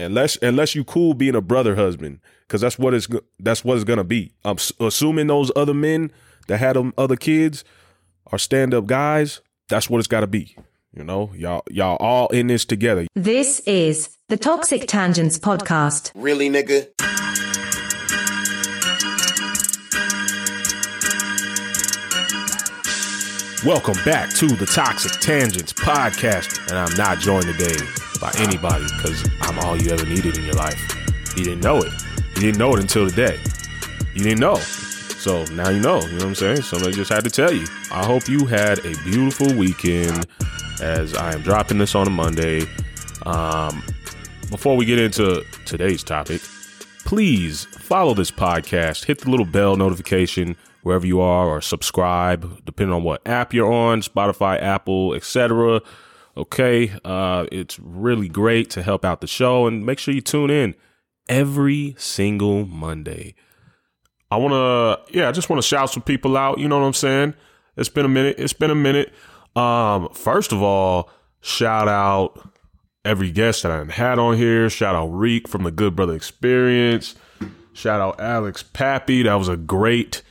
unless unless you cool being a brother husband, because that's what it's that's what it's gonna be. I'm assuming those other men that had them other kids are stand up guys. That's what it's got to be. You know, y'all y'all all in this together. This is the Toxic Tangents podcast. Really, nigga. Welcome back to the Toxic Tangents podcast, and I'm not joined today by anybody because I'm all you ever needed in your life. You didn't know it. You didn't know it until today. You didn't know. So now you know. You know what I'm saying? Somebody just had to tell you. I hope you had a beautiful weekend as I am dropping this on a Monday. Um, before we get into today's topic, please follow this podcast. Hit the little bell notification wherever you are or subscribe depending on what app you're on spotify apple etc okay uh, it's really great to help out the show and make sure you tune in every single monday. I want to yeah i just want to shout some people out you know what i'm saying? It's been a minute it's been a minute. Um first of all shout out every guest that i had on here. Shout out reek from the good brother experience. Shout out alex pappy that was a great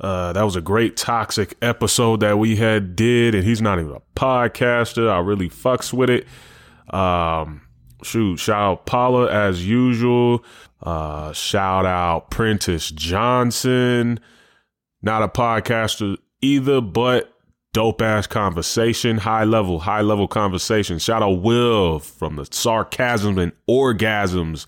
uh, that was a great toxic episode that we had did, and he's not even a podcaster. I really fucks with it. Um, shoot, shout out Paula as usual. Uh, shout out Prentice Johnson, not a podcaster either, but dope ass conversation, high level, high level conversation. Shout out Will from the Sarcasm and Orgasms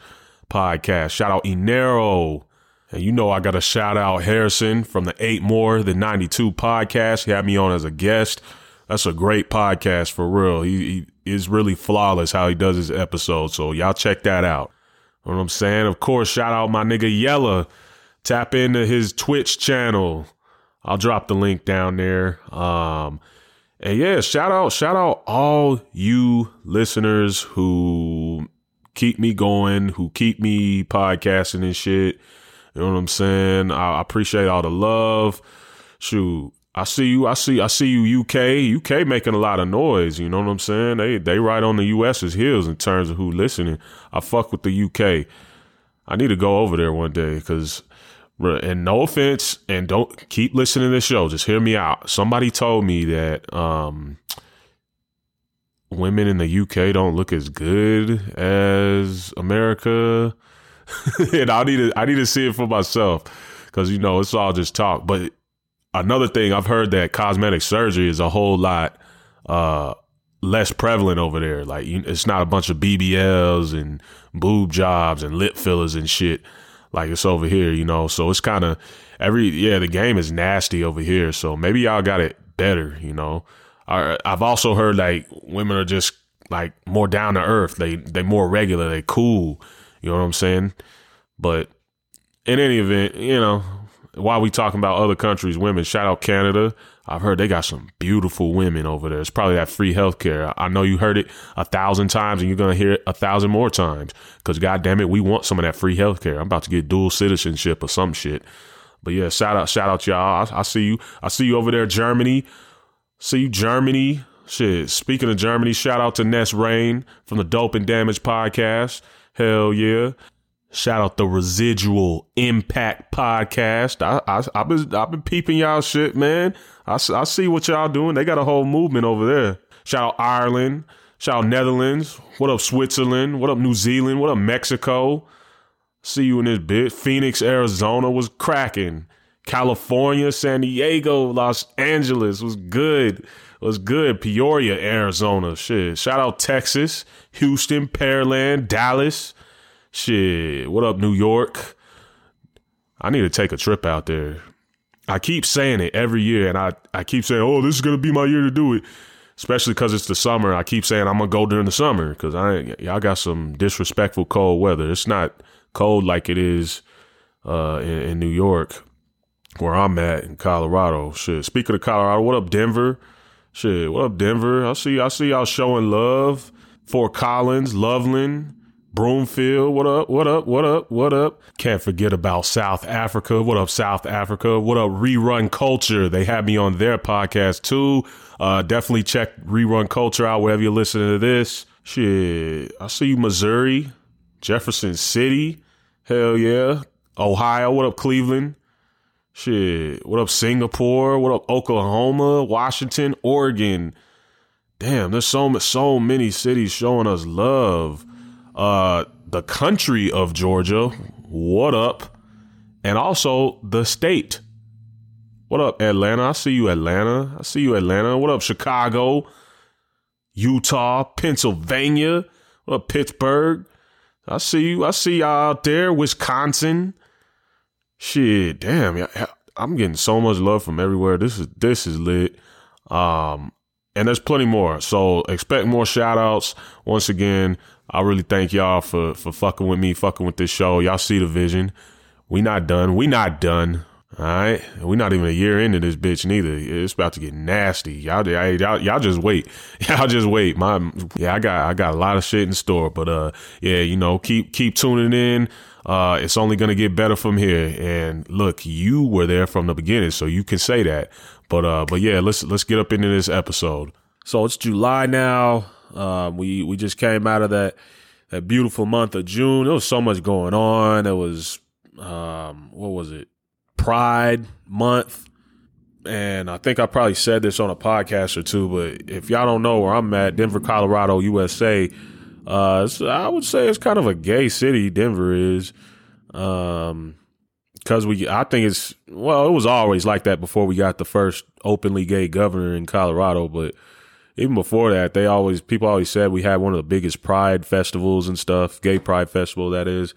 podcast. Shout out Inero and you know, I got to shout out Harrison from the Eight More Than 92 podcast. He had me on as a guest. That's a great podcast for real. He, he is really flawless how he does his episodes. So y'all check that out. You know what I'm saying? Of course, shout out my nigga Yella. Tap into his Twitch channel. I'll drop the link down there. Um, and yeah, shout out, shout out all you listeners who keep me going, who keep me podcasting and shit. You know what I'm saying? I appreciate all the love. Shoot, I see you. I see. I see you. UK. UK making a lot of noise. You know what I'm saying? They they right on the US's heels in terms of who listening. I fuck with the UK. I need to go over there one day because. And no offense, and don't keep listening to the show. Just hear me out. Somebody told me that um, women in the UK don't look as good as America and I need to I need to see it for myself because you know it's all just talk. But another thing I've heard that cosmetic surgery is a whole lot uh, less prevalent over there. Like it's not a bunch of BBLs and boob jobs and lip fillers and shit like it's over here. You know, so it's kind of every yeah the game is nasty over here. So maybe y'all got it better. You know, I, I've also heard like women are just like more down to earth. They they more regular. They cool you know what I'm saying? But in any event, you know, while we talking about other countries' women, shout out Canada. I've heard they got some beautiful women over there. It's probably that free healthcare. I know you heard it a thousand times and you're going to hear it a thousand more times because, God damn it, we want some of that free healthcare. I'm about to get dual citizenship or some shit. But yeah, shout out, shout out y'all. I, I see you. I see you over there, Germany. See you, Germany. Shit. Speaking of Germany, shout out to Ness Rain from the Dope and Damage podcast. Hell yeah. Shout out the Residual Impact Podcast. I, I, I've been I've been peeping y'all shit, man. I, I see what y'all doing. They got a whole movement over there. Shout out Ireland. Shout out Netherlands. What up Switzerland? What up New Zealand? What up Mexico? See you in this bit. Phoenix, Arizona was cracking. California, San Diego, Los Angeles was good. Was good. Peoria, Arizona. Shit. Shout out Texas. Houston, Pearland, Dallas. Shit, what up, New York? I need to take a trip out there. I keep saying it every year, and I, I keep saying, oh, this is going to be my year to do it. Especially because it's the summer. I keep saying I'm going to go during the summer because I y'all got some disrespectful cold weather. It's not cold like it is uh, in, in New York, where I'm at in Colorado. Shit. Speaking of Colorado, what up, Denver? Shit, what up, Denver? I see I see y'all showing love. Fort Collins, Loveland, Broomfield, what up, what up, what up, what up? Can't forget about South Africa. What up, South Africa? What up, Rerun Culture? They had me on their podcast too. Uh, definitely check Rerun Culture out wherever you're listening to this. Shit, I see you, Missouri. Jefferson City. Hell yeah. Ohio. What up, Cleveland? Shit. What up, Singapore? What up, Oklahoma, Washington, Oregon? Damn, there's so so many cities showing us love. Uh, the country of Georgia. What up? And also the state. What up, Atlanta? I see you, Atlanta. I see you, Atlanta. What up, Chicago? Utah, Pennsylvania, what up, Pittsburgh? I see you. I see y'all out there. Wisconsin. Shit, damn. I'm getting so much love from everywhere. This is this is lit. Um, and there's plenty more. So expect more shout outs. Once again, I really thank y'all for for fucking with me, fucking with this show. Y'all see the vision. We not done. We not done. All right, we're not even a year into this bitch neither. It's about to get nasty. Y'all, y'all, y'all just wait. Y'all just wait. My, yeah, I got, I got a lot of shit in store. But uh, yeah, you know, keep keep tuning in. Uh, it's only gonna get better from here. And look, you were there from the beginning, so you can say that. But uh, but yeah, let's let's get up into this episode. So it's July now. Uh, we we just came out of that that beautiful month of June. There was so much going on. It was um, what was it? Pride Month. And I think I probably said this on a podcast or two, but if y'all don't know where I'm at, Denver, Colorado, USA, uh, I would say it's kind of a gay city. Denver is, um, because we, I think it's well, it was always like that before we got the first openly gay governor in Colorado. But even before that, they always people always said we had one of the biggest pride festivals and stuff, gay pride festival that is.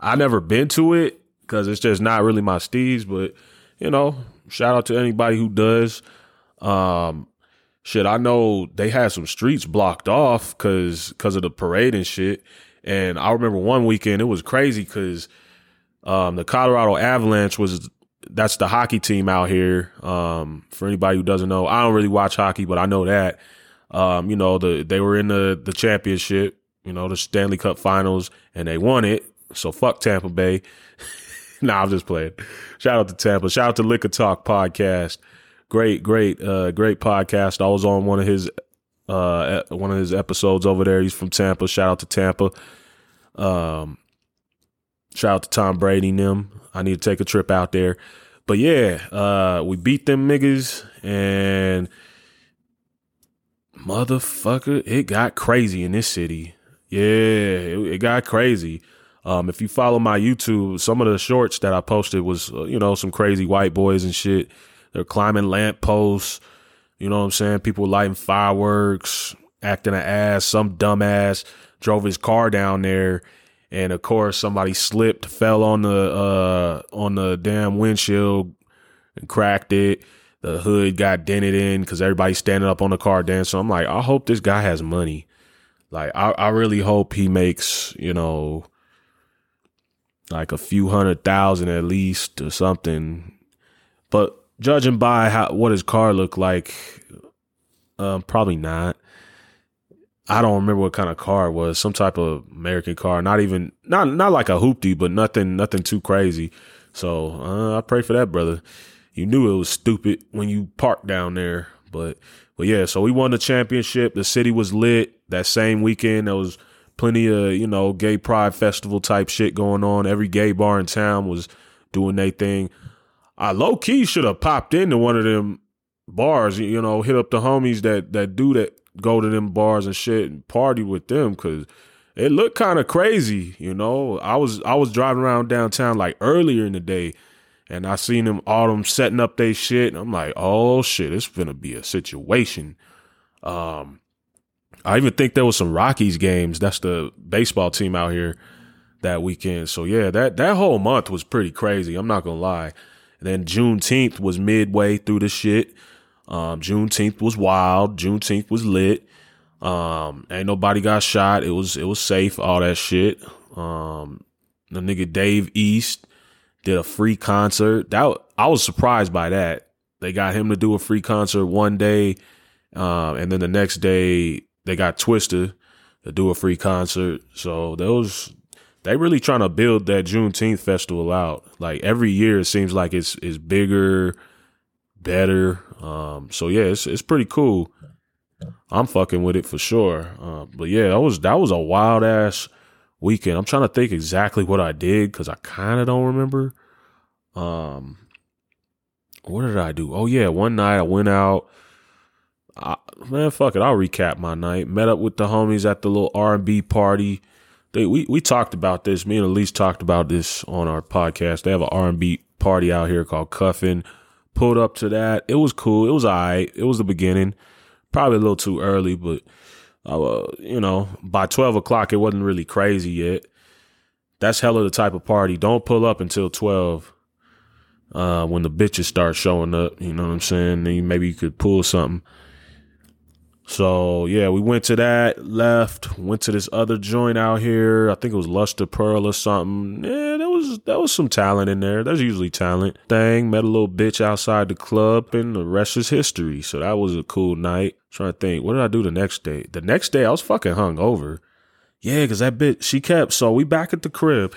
I never been to it, because it's just not really my steez. But you know, shout out to anybody who does. Um, shit, I know they had some streets blocked off because because of the parade and shit. And I remember one weekend it was crazy because um, the Colorado Avalanche was that's the hockey team out here. Um, for anybody who doesn't know, I don't really watch hockey, but I know that. Um, you know, the they were in the the championship, you know, the Stanley Cup Finals, and they won it. So fuck Tampa Bay. nah, I'm just playing. Shout out to Tampa. Shout out to Liquor Talk podcast. Great, great, uh, great podcast. I was on one of his uh one of his episodes over there. He's from Tampa. Shout out to Tampa. Um shout out to Tom Brady and them. I need to take a trip out there. But yeah, uh we beat them niggas and motherfucker, it got crazy in this city. Yeah, it, it got crazy. Um, if you follow my YouTube, some of the shorts that I posted was, uh, you know, some crazy white boys and shit. They're climbing lamp posts. You know what I'm saying? People lighting fireworks, acting an ass. Some dumbass drove his car down there, and of course somebody slipped, fell on the uh on the damn windshield, and cracked it. The hood got dented in because everybody's standing up on the car dancing. I'm like, I hope this guy has money. Like, I, I really hope he makes, you know, like a few hundred thousand at least or something. But judging by how what his car looked like, um, probably not. I don't remember what kind of car it was. Some type of American car. Not even not not like a hoopty, but nothing nothing too crazy. So uh, I pray for that brother. You knew it was stupid when you parked down there, but but yeah. So we won the championship. The city was lit that same weekend. There was plenty of you know gay pride festival type shit going on. Every gay bar in town was doing their thing. I low key should have popped into one of them bars, you know, hit up the homies that that do that, go to them bars and shit and party with them because it looked kind of crazy, you know. I was I was driving around downtown like earlier in the day, and I seen them all them setting up their shit, and I'm like, oh shit, it's gonna be a situation. Um, I even think there was some Rockies games. That's the baseball team out here that weekend. So yeah, that that whole month was pretty crazy. I'm not gonna lie. And then Juneteenth was midway through the shit. Um, Juneteenth was wild. Juneteenth was lit. Um, ain't nobody got shot. It was it was safe. All that shit. Um, the nigga Dave East did a free concert. That I was surprised by that. They got him to do a free concert one day, um, and then the next day they got Twista to do a free concert. So those they really trying to build that Juneteenth festival out. Like every year, it seems like it's it's bigger, better. Um, so yeah, it's it's pretty cool. I'm fucking with it for sure. Uh, but yeah, that was that was a wild ass weekend. I'm trying to think exactly what I did because I kind of don't remember. Um, what did I do? Oh yeah, one night I went out. I, man, fuck it. I'll recap my night. Met up with the homies at the little R and B party. They we we talked about this. Me and Elise talked about this on our podcast. They have an R and B party out here called Cuffin. Pulled up to that. It was cool. It was alright. It was the beginning. Probably a little too early, but uh, you know, by twelve o'clock it wasn't really crazy yet. That's hella the type of party. Don't pull up until twelve. Uh, when the bitches start showing up, you know what I'm saying? Then maybe you could pull something. So yeah, we went to that, left, went to this other joint out here. I think it was Luster Pearl or something. Yeah, that was that was some talent in there. There's usually talent. Thing met a little bitch outside the club, and the rest is history. So that was a cool night. trying to think, what did I do the next day? The next day I was fucking hung over. Yeah, cause that bitch she kept. So we back at the crib.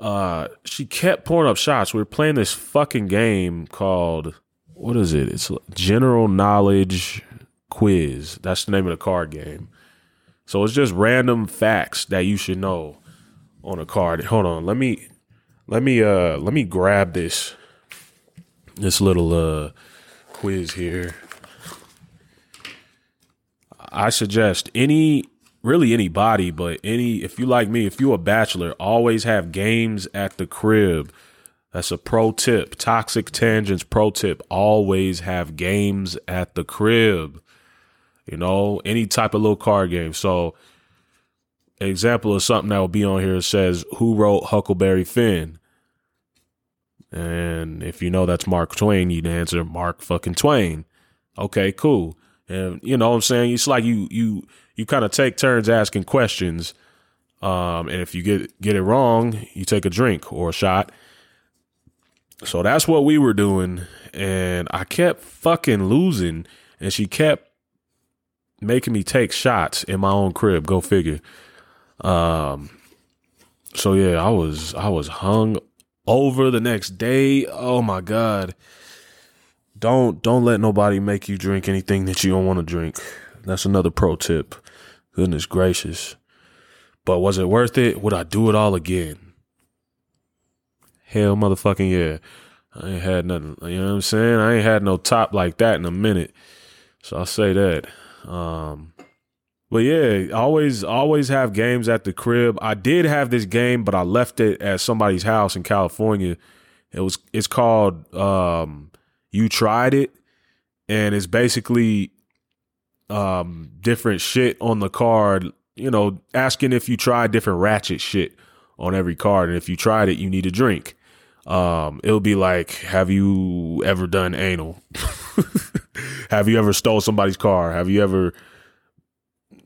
Uh, she kept pouring up shots. We were playing this fucking game called what is it? It's general knowledge quiz. That's the name of the card game. So it's just random facts that you should know on a card. Hold on, let me let me uh let me grab this this little uh quiz here. I suggest any really anybody, but any if you like me, if you're a bachelor, always have games at the crib. That's a pro tip. Toxic tangents pro tip. Always have games at the crib you know, any type of little card game. So, example of something that will be on here says, Who wrote Huckleberry Finn? And if you know that's Mark Twain, you'd answer Mark fucking Twain. Okay, cool. And you know what I'm saying? It's like you you you kind of take turns asking questions. Um, and if you get get it wrong, you take a drink or a shot. So that's what we were doing. And I kept fucking losing. And she kept making me take shots in my own crib. Go figure. Um. So yeah, I was I was hung over the next day. Oh my god. Don't don't let nobody make you drink anything that you don't want to drink. That's another pro tip. Goodness gracious. But was it worth it? Would I do it all again? Hell motherfucking yeah. I ain't had nothing. You know what I'm saying? I ain't had no top like that in a minute. So I'll say that. Um, but yeah, always always have games at the crib. I did have this game, but I left it at somebody's house in California. It was it's called um, You Tried It, and it's basically um, different shit on the card. You know, asking if you tried different ratchet shit on every card, and if you tried it, you need a drink. Um, it'll be like, have you ever done anal? Have you ever stole somebody's car? Have you ever,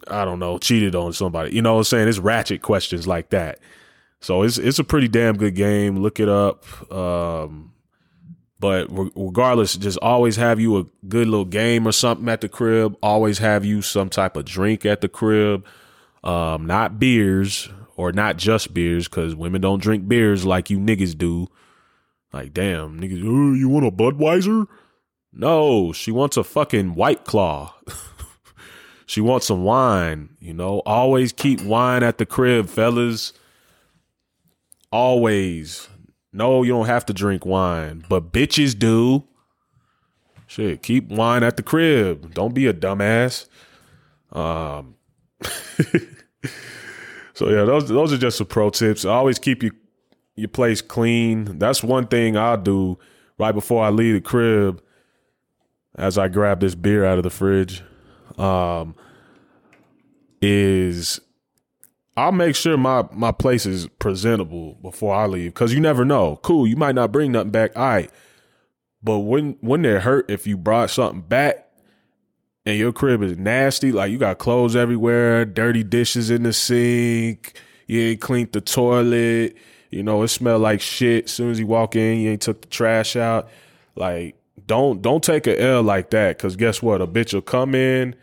I don't know, cheated on somebody? You know what I'm saying? It's ratchet questions like that. So it's it's a pretty damn good game. Look it up. Um, but regardless, just always have you a good little game or something at the crib. Always have you some type of drink at the crib. Um, not beers or not just beers, because women don't drink beers like you niggas do. Like, damn, niggas, oh, you want a Budweiser? No, she wants a fucking white claw. she wants some wine, you know. Always keep wine at the crib, fellas. Always. No, you don't have to drink wine, but bitches do. Shit, keep wine at the crib. Don't be a dumbass. Um So yeah, those those are just some pro tips. Always keep your your place clean. That's one thing I'll do right before I leave the crib as I grab this beer out of the fridge um, is I'll make sure my my place is presentable before I leave because you never know. Cool, you might not bring nothing back. All right, but when when they're hurt, if you brought something back and your crib is nasty, like you got clothes everywhere, dirty dishes in the sink, you ain't cleaned the toilet, you know it smell like shit. As soon as you walk in, you ain't took the trash out. Like don't don't take a L like that because guess what? A bitch will come in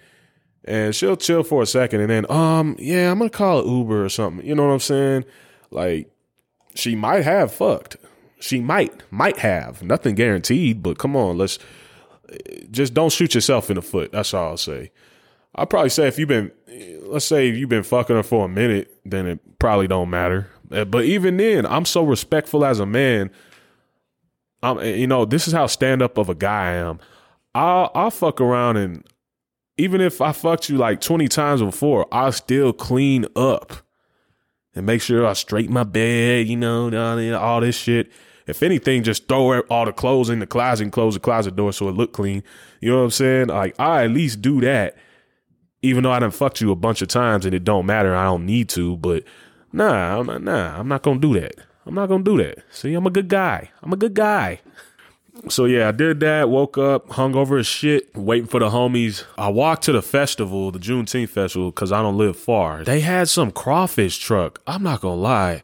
and she'll chill for a second and then um yeah I'm gonna call Uber or something. You know what I'm saying? Like she might have fucked. She might might have nothing guaranteed, but come on, let's just don't shoot yourself in the foot. That's all I'll say. I'd probably say if you've been, let's say you've been fucking her for a minute, then it probably don't matter. But even then, I'm so respectful as a man. I'm, eh, you know, this is how stand up of a guy I am. I'll, I'll fuck around and even if I fucked you like 20 times before, I'll still clean up and make sure I straighten my bed, you know, all this shit. If anything, just throw all the clothes in the closet and close the closet door so it look clean. You know what I'm saying? Like I at least do that, even though I done fucked you a bunch of times and it don't matter. I don't need to, but nah, I'm not, nah, I'm not gonna do that. I'm not gonna do that. See, I'm a good guy. I'm a good guy. So yeah, I did that. Woke up, hung over as shit, waiting for the homies. I walked to the festival, the Juneteenth festival, because I don't live far. They had some crawfish truck. I'm not gonna lie,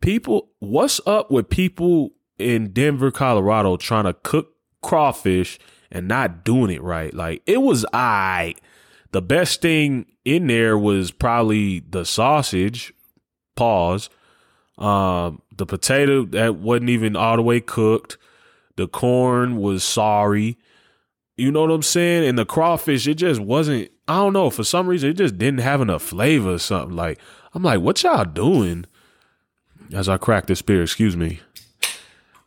people. What's up with people in Denver, Colorado, trying to cook crawfish and not doing it right? Like it was I. The best thing in there was probably the sausage. Pause. Um, the potato that wasn't even all the way cooked. The corn was sorry. You know what I'm saying? And the crawfish, it just wasn't, I don't know, for some reason, it just didn't have enough flavor or something. Like, I'm like, what y'all doing? As I crack this beer, excuse me.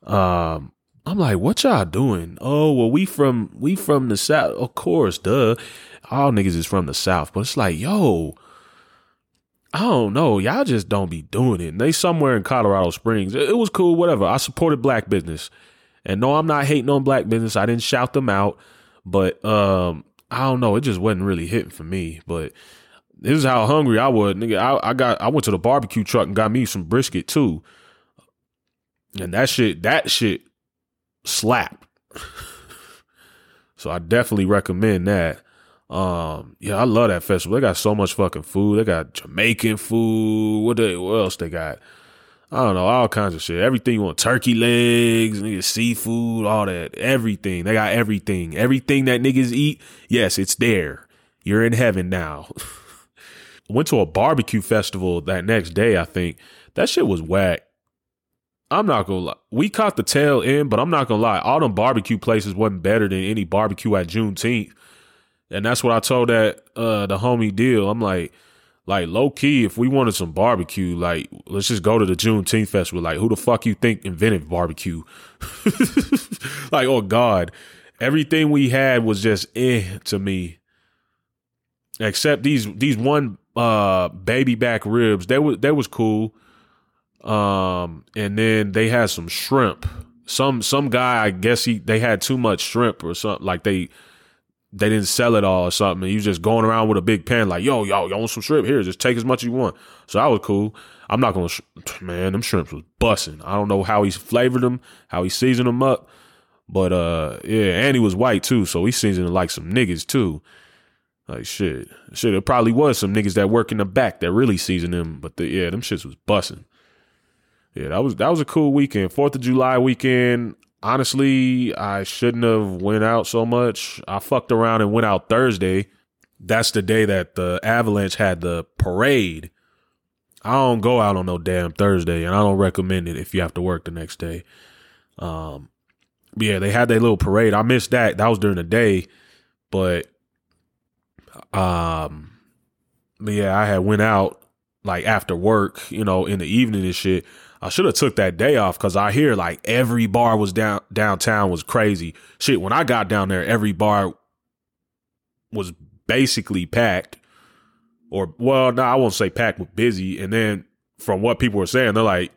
Um, I'm like, what y'all doing? Oh, well, we from we from the south. Of course, duh. All niggas is from the south. But it's like, yo, I don't know. Y'all just don't be doing it. And they somewhere in Colorado Springs. It, was cool, whatever. I supported black business. And no, I'm not hating on black business. I didn't shout them out, but um, I don't know. It just wasn't really hitting for me. But this is how hungry I was, nigga. I, I got I went to the barbecue truck and got me some brisket too, and that shit that shit slapped. so I definitely recommend that. Um, yeah, I love that festival. They got so much fucking food. They got Jamaican food. What they what else they got? I don't know, all kinds of shit. Everything you want, turkey legs, seafood, all that, everything. They got everything. Everything that niggas eat, yes, it's there. You're in heaven now. Went to a barbecue festival that next day, I think. That shit was whack. I'm not gonna lie. We caught the tail end, but I'm not gonna lie. All them barbecue places wasn't better than any barbecue at Juneteenth. And that's what I told that uh the homie deal. I'm like, like low key, if we wanted some barbecue, like let's just go to the Juneteenth festival. Like, who the fuck you think invented barbecue? like, oh God, everything we had was just eh to me. Except these these one uh baby back ribs, they was that was cool. Um, and then they had some shrimp. Some some guy, I guess he they had too much shrimp or something. Like they they didn't sell it all or something. you just going around with a big pan like, yo, yo, you want some shrimp? Here, just take as much as you want. So that was cool. I'm not gonna, man, them shrimps was busting. I don't know how he flavored them, how he seasoned them up, but uh, yeah, and he was white too, so he seasoned like some niggas too. Like shit, shit. It probably was some niggas that work in the back that really seasoned them, but the, yeah, them shits was busting. Yeah, that was that was a cool weekend. Fourth of July weekend honestly, I shouldn't have went out so much. I fucked around and went out Thursday. That's the day that the Avalanche had the parade. I don't go out on no damn Thursday, and I don't recommend it if you have to work the next day. Um, yeah, they had their little parade. I missed that. That was during the day, but um, but yeah, I had went out like after work, you know, in the evening and shit. I should have took that day off because I hear like every bar was down downtown was crazy. Shit, when I got down there, every bar was basically packed. Or well, no, I won't say packed, but busy. And then from what people were saying, they're like,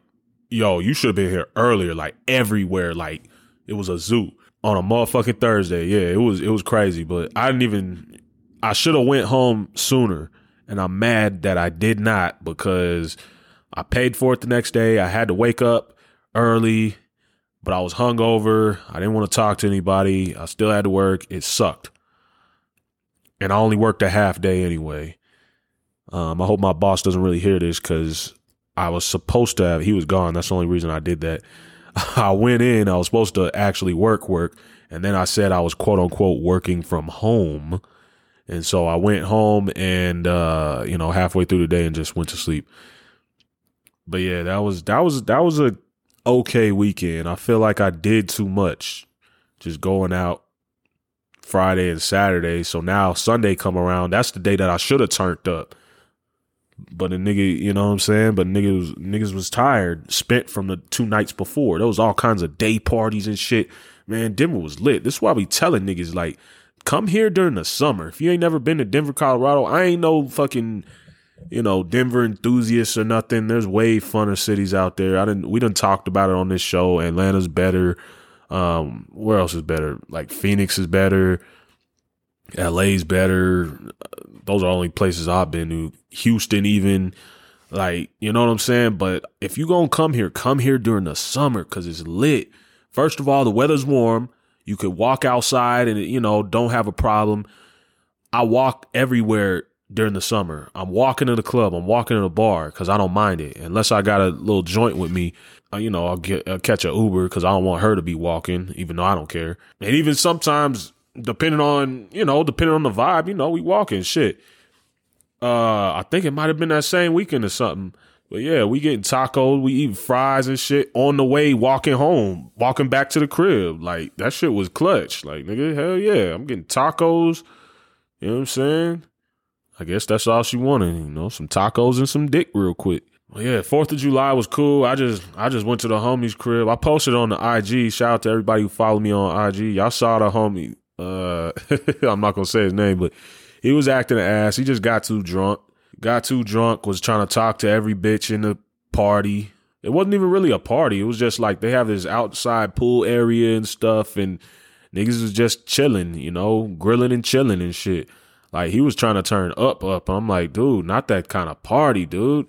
"Yo, you should have been here earlier." Like everywhere, like it was a zoo on a motherfucking Thursday. Yeah, it was it was crazy. But I didn't even. I should have went home sooner, and I'm mad that I did not because I paid for it the next day. I had to wake up early, but I was hungover. I didn't want to talk to anybody. I still had to work. It sucked. And I only worked a half day anyway. Um, I hope my boss doesn't really hear this because I was supposed to have, he was gone. That's the only reason I did that. I went in, I was supposed to actually work, work. And then I said I was quote unquote working from home. And so I went home and, uh, you know, halfway through the day and just went to sleep but yeah, that was that was that was a okay weekend. I feel like I did too much, just going out, Friday and Saturday. So now Sunday come around. That's the day that I should have turned up. But the nigga, you know what I'm saying? But niggas was niggas was tired, spent from the two nights before. There was all kinds of day parties and shit. Man, Denver was lit. This is why we telling niggas like, come here during the summer. If you ain't never been to Denver, Colorado, I ain't no fucking, you know, Denver enthusiasts or nothing. There's way funner cities out there. I didn't we done talked about it on this show. Atlanta's better. Um, where else is better? Like Phoenix is better. LA's better. Those are only places I've been to. Houston, even. Like, you know what I'm saying? But if you gonna come here, come here during the summer because it's lit. First of all, the weather's warm. You could walk outside and, you know, don't have a problem. I walk everywhere during the summer. I'm walking to the club. I'm walking to the bar because I don't mind it. Unless I got a little joint with me, uh, you know, I'll get I'll catch an Uber because I don't want her to be walking, even though I don't care. And even sometimes depending on you know depending on the vibe you know we walking shit uh i think it might have been that same weekend or something but yeah we getting tacos we eating fries and shit on the way walking home walking back to the crib like that shit was clutch like nigga hell yeah i'm getting tacos you know what i'm saying i guess that's all she wanted you know some tacos and some dick real quick yeah, Fourth of July was cool. I just I just went to the homie's crib. I posted on the IG. Shout out to everybody who followed me on IG. Y'all saw the homie uh, I'm not gonna say his name, but he was acting an ass. He just got too drunk. Got too drunk. Was trying to talk to every bitch in the party. It wasn't even really a party. It was just like they have this outside pool area and stuff, and niggas was just chilling, you know, grilling and chilling and shit. Like he was trying to turn up, up. I'm like, dude, not that kind of party, dude.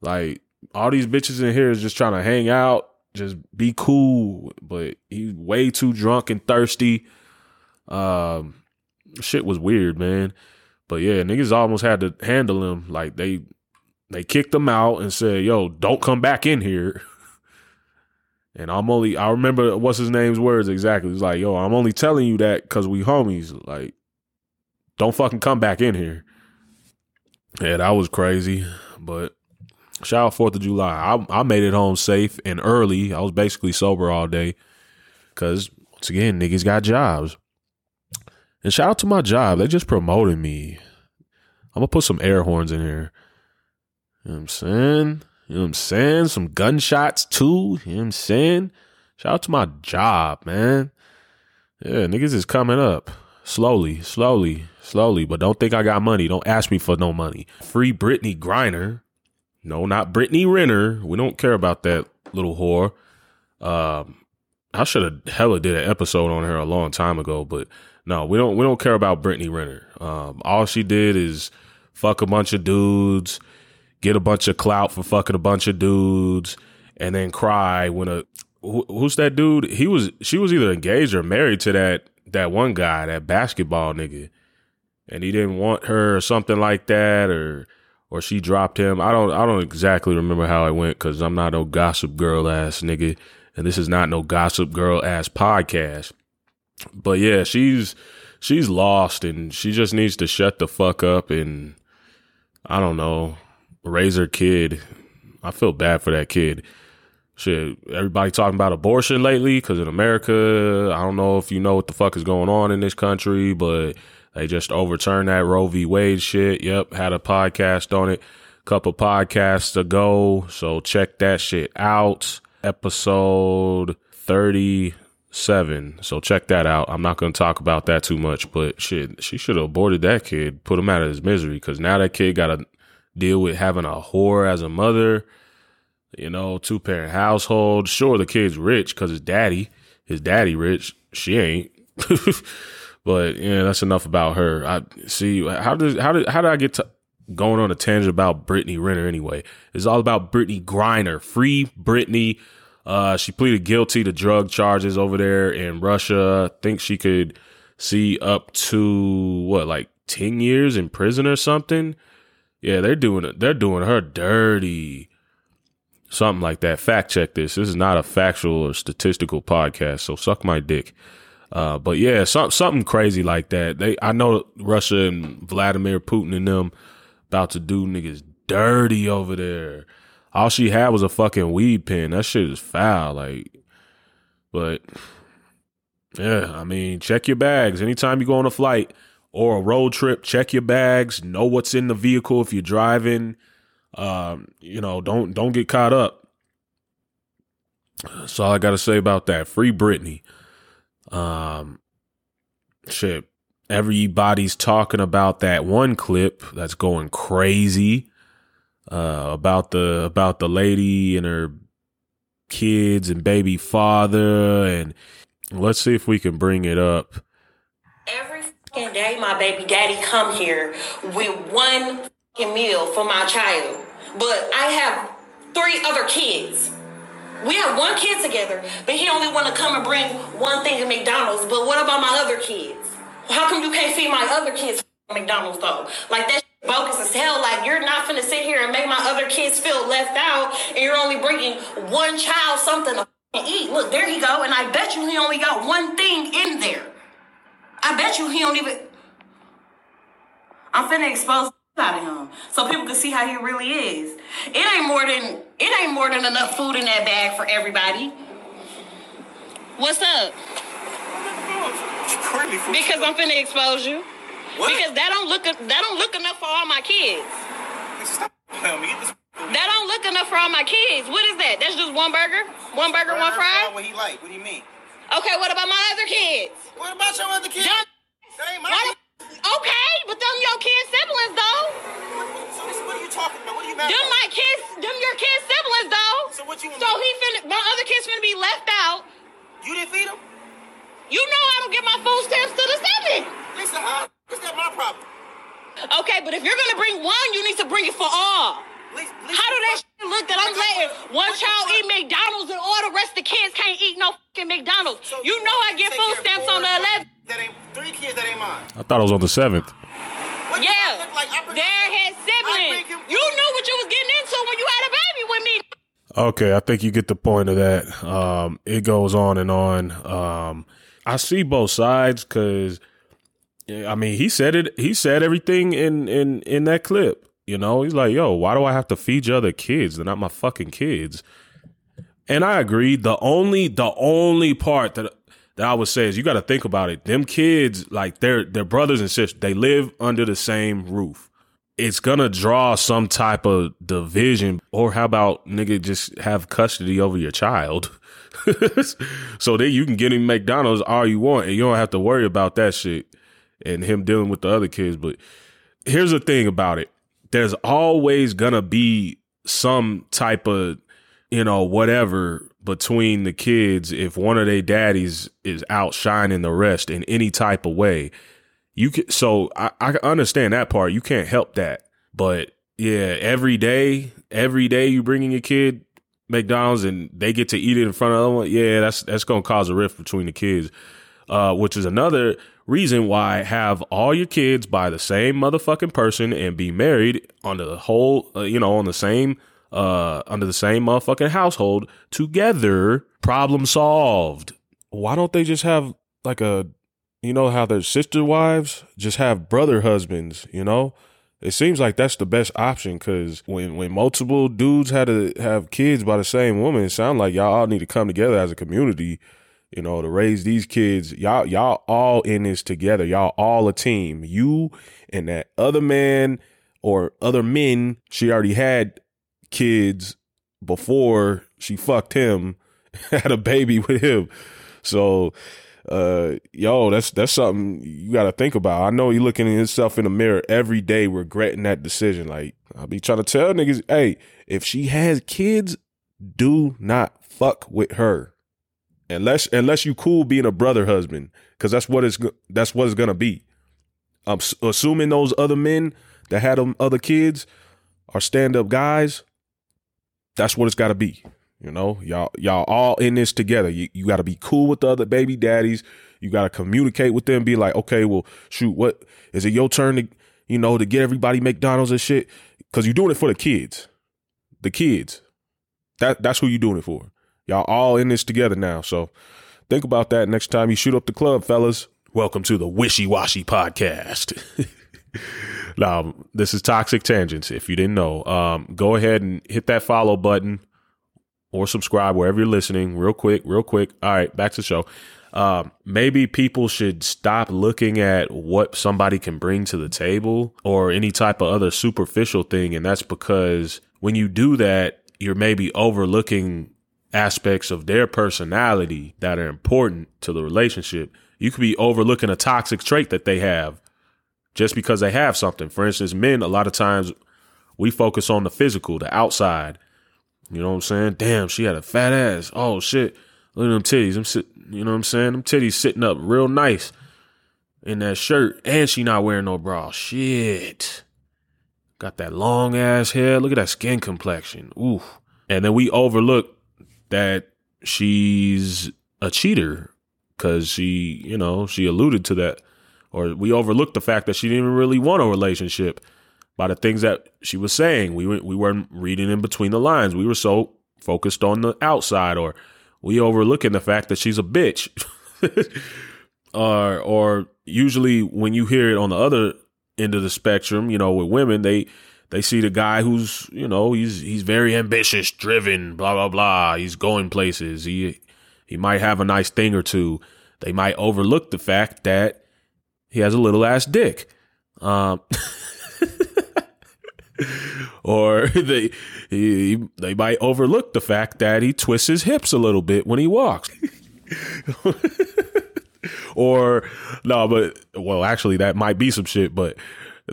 Like all these bitches in here is just trying to hang out, just be cool. But he's way too drunk and thirsty um, shit was weird, man. But yeah, niggas almost had to handle him. Like they they kicked him out and said, "Yo, don't come back in here." and I'm only I remember what's his name's words exactly. He's like, "Yo, I'm only telling you that because we homies. Like, don't fucking come back in here." Yeah, that was crazy. But shout out Fourth of July. I I made it home safe and early. I was basically sober all day because once again, niggas got jobs. And shout out to my job. They just promoted me. I'm gonna put some air horns in here. You know what I'm saying? You know what I'm saying? Some gunshots too. You know what I'm saying? Shout out to my job, man. Yeah, niggas is coming up. Slowly, slowly, slowly. But don't think I got money. Don't ask me for no money. Free Brittney Griner. No, not Brittany Renner. We don't care about that little whore. Um, I should have hella did an episode on her a long time ago, but no, we don't we don't care about Brittany Renner. Um, all she did is fuck a bunch of dudes, get a bunch of clout for fucking a bunch of dudes, and then cry when a who, who's that dude? He was she was either engaged or married to that that one guy, that basketball nigga, and he didn't want her or something like that, or or she dropped him. I don't I don't exactly remember how it went because I'm not no gossip girl ass nigga, and this is not no gossip girl ass podcast but yeah, she's she's lost and she just needs to shut the fuck up and I don't know, raise her kid. I feel bad for that kid. Shit, everybody talking about abortion lately because in America, I don't know if you know what the fuck is going on in this country, but they just overturned that Roe v. Wade shit. Yep, had a podcast on it a couple podcasts ago, so check that shit out. Episode 37. So check that out. I'm not going to talk about that too much, but shit, she should have aborted that kid, put him out of his misery because now that kid got to deal with having a whore as a mother, you know, two parent household. Sure, the kid's rich because his daddy, his daddy rich. She ain't. but yeah, that's enough about her. I see. How did how did how did I get to going on a tangent about Brittany Renner anyway? It's all about Brittney Griner. Free Brittney uh, she pleaded guilty to drug charges over there in Russia. Think she could see up to what, like 10 years in prison or something. Yeah, they're doing. They're doing her dirty. Something like that. Fact check this. This is not a factual or statistical podcast, so suck my dick. Uh, but yeah, some, something crazy like that. They, I know Russia and Vladimir Putin and them about to do niggas dirty over there all she had was a fucking weed pen. That shit is foul. Like, but Yeah, I mean, check your bags anytime you go on a flight or a road trip. Check your bags. Know what's in the vehicle if you're driving. Um, you know, don't don't get caught up. That's all I got to say about that. Free Brittney. Um, shit. Everybody's talking about that one clip that's going crazy. Uh, about the about the lady and her kids and baby father, and let's see if we can bring it up. Every day, my baby daddy come here with one meal for my child, but I have three other kids. We have one kid together, but he only want to come and bring one thing to McDonald's. But what about my other kids? How come you can't feed my other kids McDonald's though? Like that bogus as hell. Like you're not finna sit here and make my other kids feel left out, and you're only bringing one child something to eat. Look, there he go, and I bet you he only got one thing in there. I bet you he don't even. I'm finna expose out of him so people can see how he really is. It ain't more than it ain't more than enough food in that bag for everybody. What's up? Because I'm finna expose you. What? Because that don't look that don't look enough for all my kids. Stop playing me. That don't look enough for all my kids. What is that? That's just one burger? One burger, one fry? What he like? What do you mean? Okay, what about my other kids? What about your other kids? John- They ain't my Why kids. the- okay, but them your kids siblings though. So this, what are you talking about? What are you mad Them about? my kids, them your kids siblings though. So what you want So me- he finna my other kids finna be left out. You didn't feed them? You know I don't get my food stamps to the seven. Listen, uh, how is that my problem? Okay, but if you're gonna bring one, you need to bring it for all. Least, least How do that shit look that I'm letting one child eat McDonald's and all the rest of the kids can't eat no fucking McDonald's? So You know I get food stamps on the 11th. That ain't three kids that ain't mine. I thought it was on the seventh. What Yeah, look like? I bring- they're siblings. him- You knew what you was getting into when you had a baby with me. Okay, I think you get the point of that. Um, it goes on and on. Um, I see both sides because, I mean, he said it. He said everything in in in that clip. You know, he's like, "Yo, why do I have to feed your other kids? They're not my fucking kids." And I agree. The only the only part that that I would say is you got to think about it. Them kids, like they're they're brothers and sisters. They live under the same roof it's gonna draw some type of division. Or how about nigga just have custody over your child, so that you can get him McDonald's all you want, and you don't have to worry about that shit and him dealing with the other kids. But here's the thing about it: there's always gonna be some type of you know whatever between the kids if one of their daddies is outshining the rest in any type of way you can so I, I understand that part. You can't help that. But yeah every day every day you bringing your kid mcdonald's and they get to eat it in front of them yeah that's that's gonna cause a rift between the kids. Uh, which is another reason why have all your kids by the same motherfucking person and be married on the whole uh, you know on the same uh under the same motherfucking household together problem solved why don't they just have like a you know how their sister wives just have brother husbands, you know? It seems like that's the best option because when, when multiple dudes had to have kids by the same woman, it sounds like y'all all need to come together as a community, you know, to raise these kids. Y'all, y'all all in this together. Y'all all a team. You and that other man or other men, she already had kids before she fucked him, had a baby with him. So, uh, yo, that's that's something you got to think about. I know you looking at yourself in the mirror every day, regretting that decision. Like I be trying to tell niggas, hey, if she has kids, do not fuck with her, unless unless you cool being a brother husband, because that's what it's that's what it's gonna be. I'm assuming those other men that had them other kids are stand up guys. That's what it's got to be. You know, y'all y'all all in this together. You you got to be cool with the other baby daddies. You got to communicate with them. Be like, okay, well, shoot, what is it your turn to you know to get everybody McDonald's and shit? Because you're doing it for the kids, the kids. That that's who you're doing it for. Y'all all in this together now. So think about that next time you shoot up the club, fellas. Welcome to the Wishy Washy Podcast. now, this is Toxic Tangents. If you didn't know, um, go ahead and hit that follow button or subscribe wherever you're listening. Real quick, real quick. All right, back to the show. Um, maybe people should stop looking at what somebody can bring to the table or any type of other superficial thing. And that's because when you do that, you're maybe overlooking aspects of their personality that are important to the relationship. You could be overlooking a toxic trait that they have just because they have something. For instance, men, a lot of times we focus on the physical, the outside. You know what I'm saying? Damn, she had a fat ass. Oh shit. Look at them titties. I'm sit, you know what I'm saying? Them titties sitting up real nice in that shirt, and she not wearing no bra. Shit. Got that long ass hair. Look at that skin complexion. Ooh. And then we overlook that she's a cheater because she, you know, she alluded to that, or we overlooked the fact that she didn't even really want a relationship by the things that she was saying. We we weren't reading in between the lines. We were so focused on the outside, or we overlooking the fact that she's a bitch. or or usually when you hear it on the other end of the spectrum, you know, with women, they they see the guy who's, you know, he's he's very ambitious, driven, blah blah blah. He's going places. He he might have a nice thing or two. They might overlook the fact that he has a little ass dick. Um or they he, they might overlook the fact that he twists his hips a little bit when he walks. or no, but well, actually, that might be some shit. But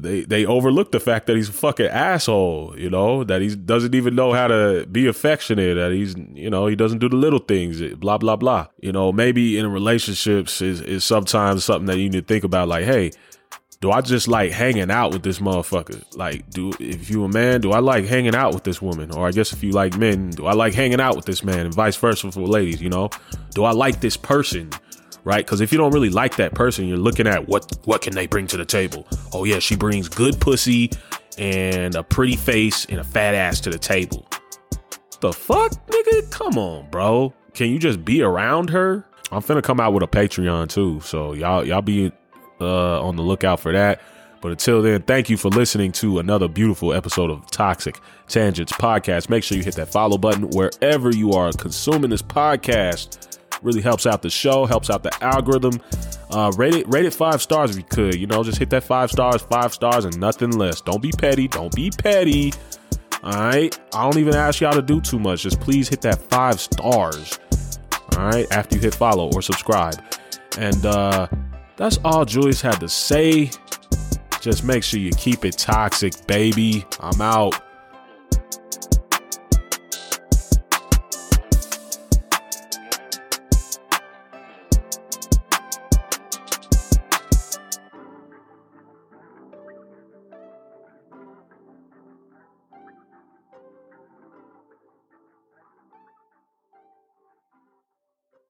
they they overlook the fact that he's a fucking asshole. You know that he doesn't even know how to be affectionate. That he's you know he doesn't do the little things. Blah blah blah. You know maybe in relationships is is sometimes something that you need to think about. Like hey do I just like hanging out with this motherfucker? Like, do if you a man, do I like hanging out with this woman? Or I guess if you like men, do I like hanging out with this man? And vice versa for ladies, you know? Do I like this person? Right? Because if you don't really like that person, you're looking at what what can they bring to the table? Oh yeah, she brings good pussy and a pretty face and a fat ass to the table. The fuck, nigga? Come on, bro. Can you just be around her? I'm finna come out with a Patreon too, so y'all y'all be uh, on the lookout for that. But until then, thank you for listening to another beautiful episode of Toxic Tangents Podcast. Make sure you hit that follow button wherever you are consuming this podcast. Really helps out the show, helps out the algorithm. Uh, rate it, rate it five stars if you could. You know, just hit that five stars, five stars, and nothing less. Don't be petty. Don't be petty. All right. I don't even ask y'all to do too much. Just please hit that five stars. All right. After you hit follow or subscribe. And uh that's all Julius had to say. Just make sure you keep it toxic, baby. I'm out.